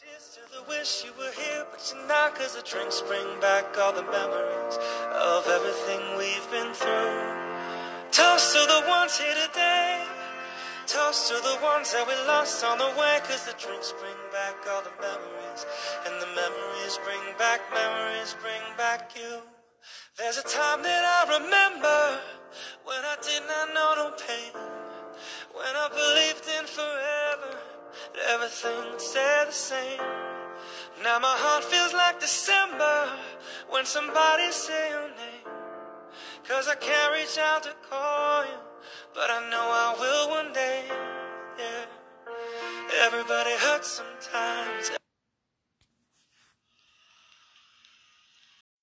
Cheers to the wish you were here, but you're not, cause the drinks bring back all the memories of everything we've been through. Toast to the ones here today. Toast to the ones that we lost on the way, cause the drinks bring back all the memories. And the memories bring back, memories bring back you. There's a time that I remember when I did not know no pain. When I believed in forever, everything would stay the same. Now my heart feels like December when somebody say your name. Cause I can't reach out to call you, but I know I will one day. Yeah. Everybody hurts sometimes.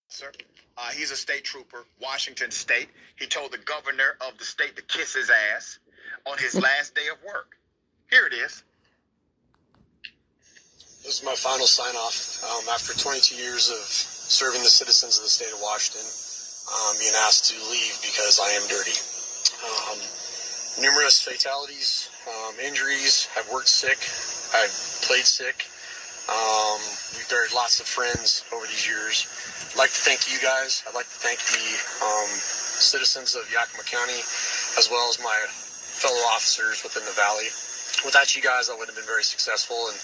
Sir, uh, he's a state trooper, Washington State. He told the governor of the state to kiss his ass on his last day of work. Here it is. This is my final sign off um, after 22 years of serving the citizens of the state of Washington, um, being asked to leave because I am dirty. Um, numerous fatalities, um, injuries. I've worked sick. I've played sick. Um, we've buried lots of friends over these years. I'd like to thank you guys. I'd like to thank the um, citizens of Yakima County, as well as my fellow officers within the valley. Without you guys, I wouldn't have been very successful, and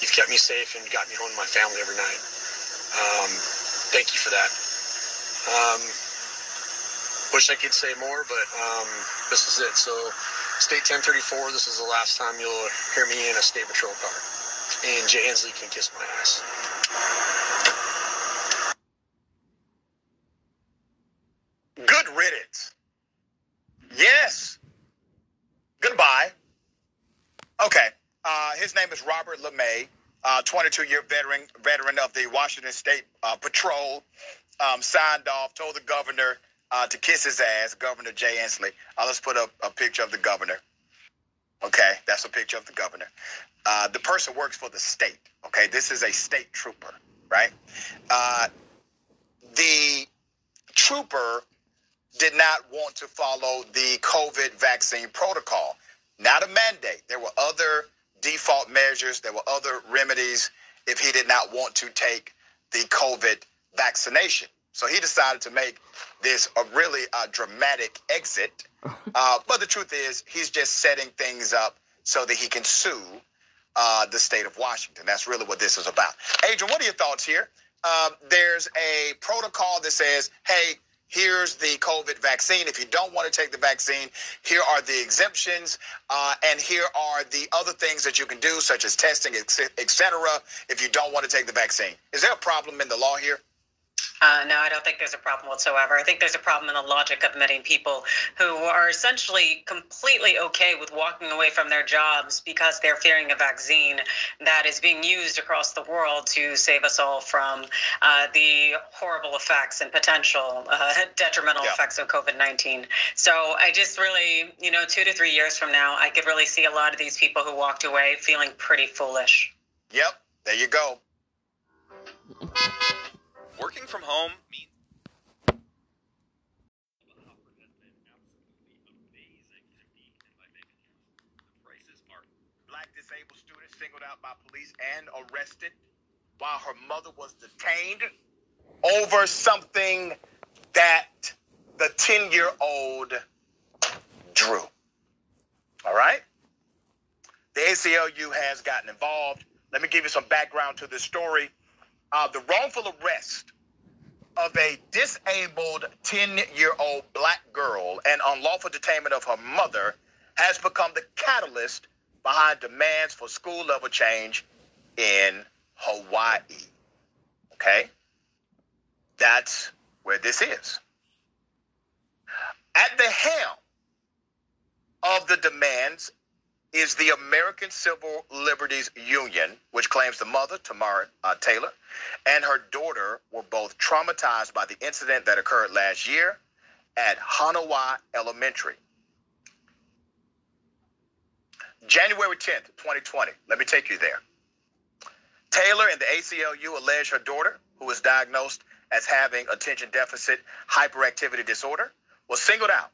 you've kept me safe and got me home to my family every night. Um, thank you for that. Um, wish I could say more, but um, this is it. So, State 1034, this is the last time you'll hear me in a state patrol car. And Jay Inslee can kiss my ass. His name is Robert LaMay, uh, 22-year veteran veteran of the Washington State uh, Patrol. Um, signed off, told the governor uh, to kiss his ass, Governor Jay Inslee. Let's put up a picture of the governor. Okay, that's a picture of the governor. Uh, the person works for the state. Okay, this is a state trooper, right? Uh, the trooper did not want to follow the COVID vaccine protocol. Not a mandate. There were other default measures, there were other remedies if he did not want to take the COVID vaccination. So he decided to make this a really uh, dramatic exit. Uh, but the truth is, he's just setting things up so that he can sue uh, the state of Washington. That's really what this is about. Adrian, what are your thoughts here? Um, there's a protocol that says, hey, here's the COVID vaccine. If you don't want to take the vaccine, here are the exemptions, uh, and here are the other things that you can do, such as testing, etc. if you don't want to take the vaccine. Is there a problem in the law here? Uh, no, I don't think there's a problem whatsoever. I think there's a problem in the logic of many people who are essentially completely okay with walking away from their jobs because they're fearing a vaccine that is being used across the world to save us all from uh, the horrible effects and potential uh, detrimental yeah. effects of COVID 19. So I just really, you know, two to three years from now, I could really see a lot of these people who walked away feeling pretty foolish. Yep, there you go. Working from home means Black disabled student singled out by police and arrested while her mother was detained over something that the 10 year old drew. All right? The ACLU has gotten involved. Let me give you some background to this story uh, the wrongful arrest of a disabled 10 year old black girl and unlawful detainment of her mother has become the catalyst behind demands for school level change in Hawaii. Okay? That's where this is. At the helm of the demands is the American Civil Liberties Union, which claims the mother, Tamara uh, Taylor, and her daughter were both traumatized by the incident that occurred last year at Honowai Elementary. January 10th, 2020. Let me take you there. Taylor and the ACLU allege her daughter, who was diagnosed as having attention deficit hyperactivity disorder, was singled out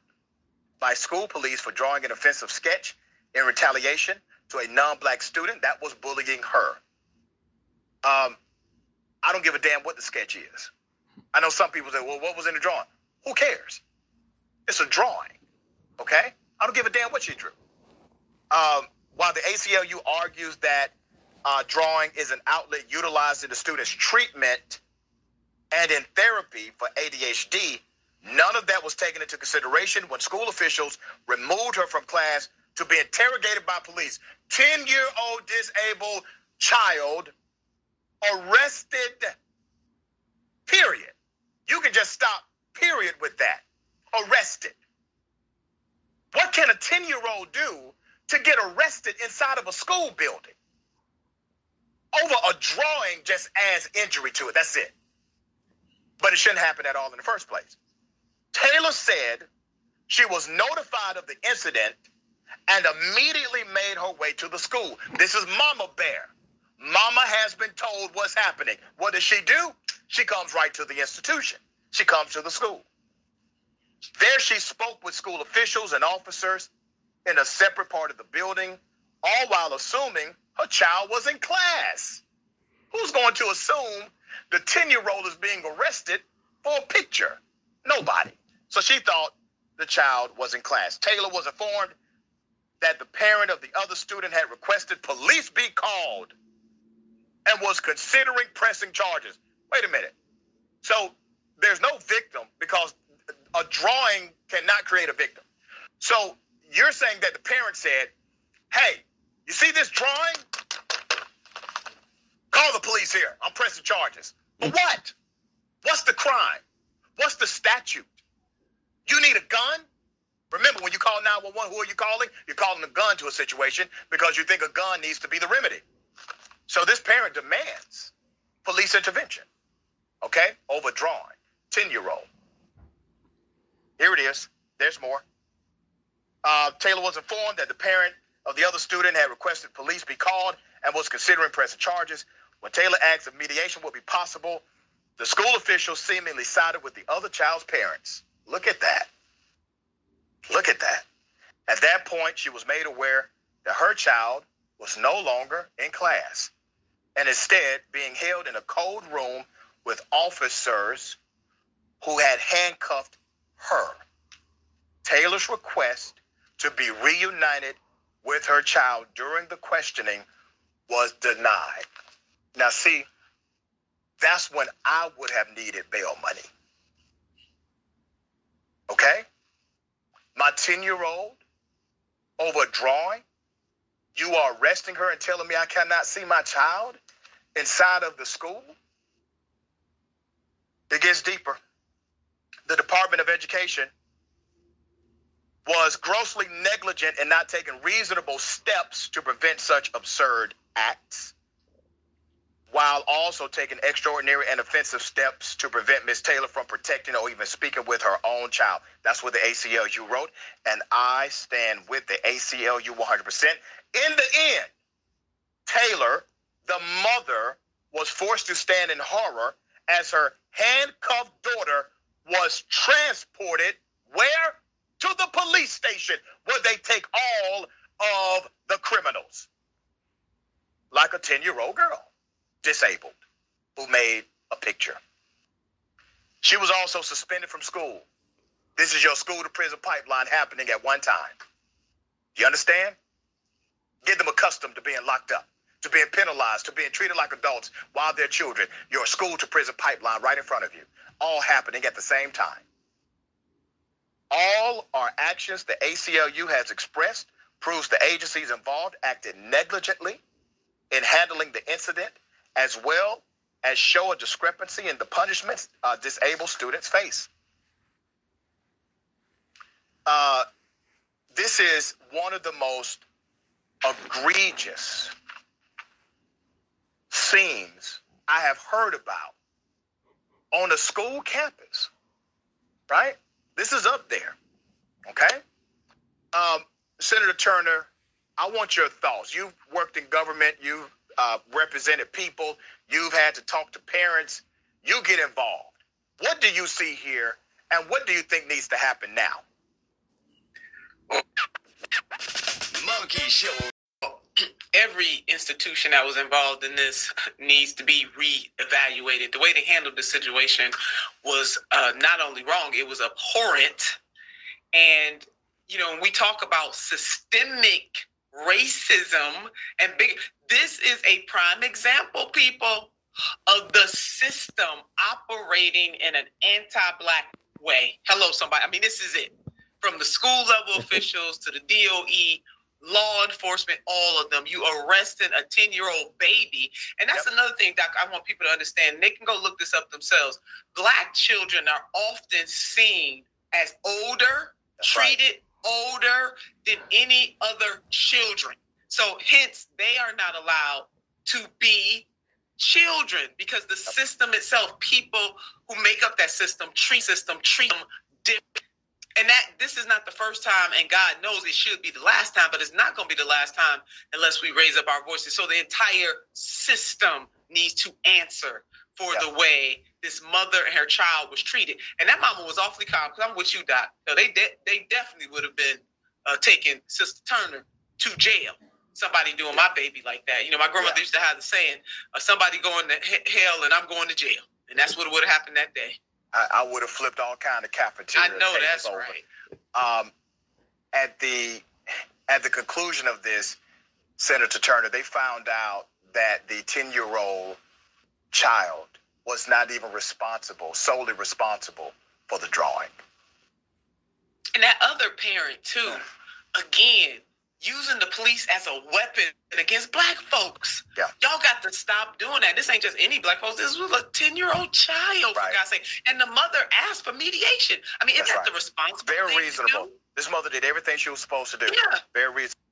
by school police for drawing an offensive sketch in retaliation to a non black student that was bullying her. Um, I don't give a damn what the sketch is. I know some people say, well, what was in the drawing? Who cares? It's a drawing. Okay? I don't give a damn what she drew. Um, while the ACLU argues that uh, drawing is an outlet utilized in the student's treatment and in therapy for ADHD, none of that was taken into consideration when school officials removed her from class to be interrogated by police. 10 year old disabled child arrested, period. You can just stop, period, with that. Arrested. What can a 10 year old do to get arrested inside of a school building? Over a drawing just adds injury to it. That's it. But it shouldn't happen at all in the first place. Taylor said she was notified of the incident and immediately made her way to the school. This is Mama Bear. Mama has been told what's happening. What does she do? She comes right to the institution. She comes to the school. There she spoke with school officials and officers in a separate part of the building, all while assuming her child was in class. Who's going to assume the 10 year old is being arrested for a picture? Nobody. So she thought the child was in class. Taylor was informed that the parent of the other student had requested police be called and was considering pressing charges. Wait a minute. So there's no victim because a drawing cannot create a victim. So you're saying that the parent said, hey, you see this drawing? Call the police here. I'm pressing charges. But what? What's the crime? What's the statute? You need a gun? Remember, when you call 911, who are you calling? You're calling a gun to a situation because you think a gun needs to be the remedy. So this parent demands police intervention, okay, Overdrawn, 10 year old. Here it is. There's more. Uh, Taylor was informed that the parent of the other student had requested police be called and was considering pressing charges. When Taylor asked if mediation would be possible, the school officials seemingly sided with the other child's parents. Look at that. Look at that. At that point, she was made aware that her child was no longer in class and instead being held in a cold room with officers who had handcuffed her. Taylor's request to be reunited with her child during the questioning was denied. Now, see, that's when I would have needed bail money. Okay? My 10 year old over drawing, you are arresting her and telling me I cannot see my child inside of the school? It gets deeper. The Department of Education was grossly negligent in not taking reasonable steps to prevent such absurd acts, while also taking extraordinary and offensive steps to prevent Ms. Taylor from protecting or even speaking with her own child. That's what the ACLU wrote, and I stand with the ACLU 100%. In the end, Taylor, the mother, was forced to stand in horror as her handcuffed daughter was transported where? To the police station where they take all of the criminals. Like a 10 year old girl, disabled, who made a picture. She was also suspended from school. This is your school to prison pipeline happening at one time. You understand? Get them accustomed to being locked up, to being penalized, to being treated like adults while they're children. Your school to prison pipeline right in front of you, all happening at the same time. All our actions the ACLU has expressed proves the agencies involved acted negligently in handling the incident, as well as show a discrepancy in the punishments uh, disabled students face. Uh, this is one of the most egregious scenes I have heard about on a school campus, right? This is up there, okay? Um, Senator Turner, I want your thoughts. You've worked in government, you've uh, represented people, you've had to talk to parents, you get involved. What do you see here, and what do you think needs to happen now? Monkey Show. every institution that was involved in this needs to be reevaluated. The way they handled the situation was uh, not only wrong, it was abhorrent. And, you know, when we talk about systemic racism and big, this is a prime example, people, of the system operating in an anti black way. Hello, somebody. I mean, this is it. From the school level officials to the DOE, law enforcement, all of them. You arrested a 10 year old baby. And that's yep. another thing, Doc, I want people to understand. They can go look this up themselves. Black children are often seen as older, that's treated right. Older than any other children. So, hence, they are not allowed to be children because the system itself, people who make up that system, treat system, treat them different and that this is not the first time, and God knows it should be the last time, but it's not going to be the last time unless we raise up our voices. So the entire system needs to answer for yeah. the way this mother and her child was treated. And that mama was awfully calm because I'm with you, Doc. So they de- they definitely would have been uh, taking Sister Turner to jail. Somebody doing my baby like that. You know, my grandmother yeah. used to have the saying, uh, "Somebody going to hell and I'm going to jail," and that's what would have happened that day. I, I would have flipped all kind of cafeteria. I know that's over. right. Um, at the at the conclusion of this, Senator Turner, they found out that the ten year old child was not even responsible, solely responsible for the drawing. And that other parent too, again, using the police as a weapon against black folks. Yeah. Y'all got to stop doing that. This ain't just any black folks. This was a 10 year old child, right. for God's sake. And the mother asked for mediation. I mean, is that right. the response? Very reasonable. This mother did everything she was supposed to do. Yeah. Very reasonable.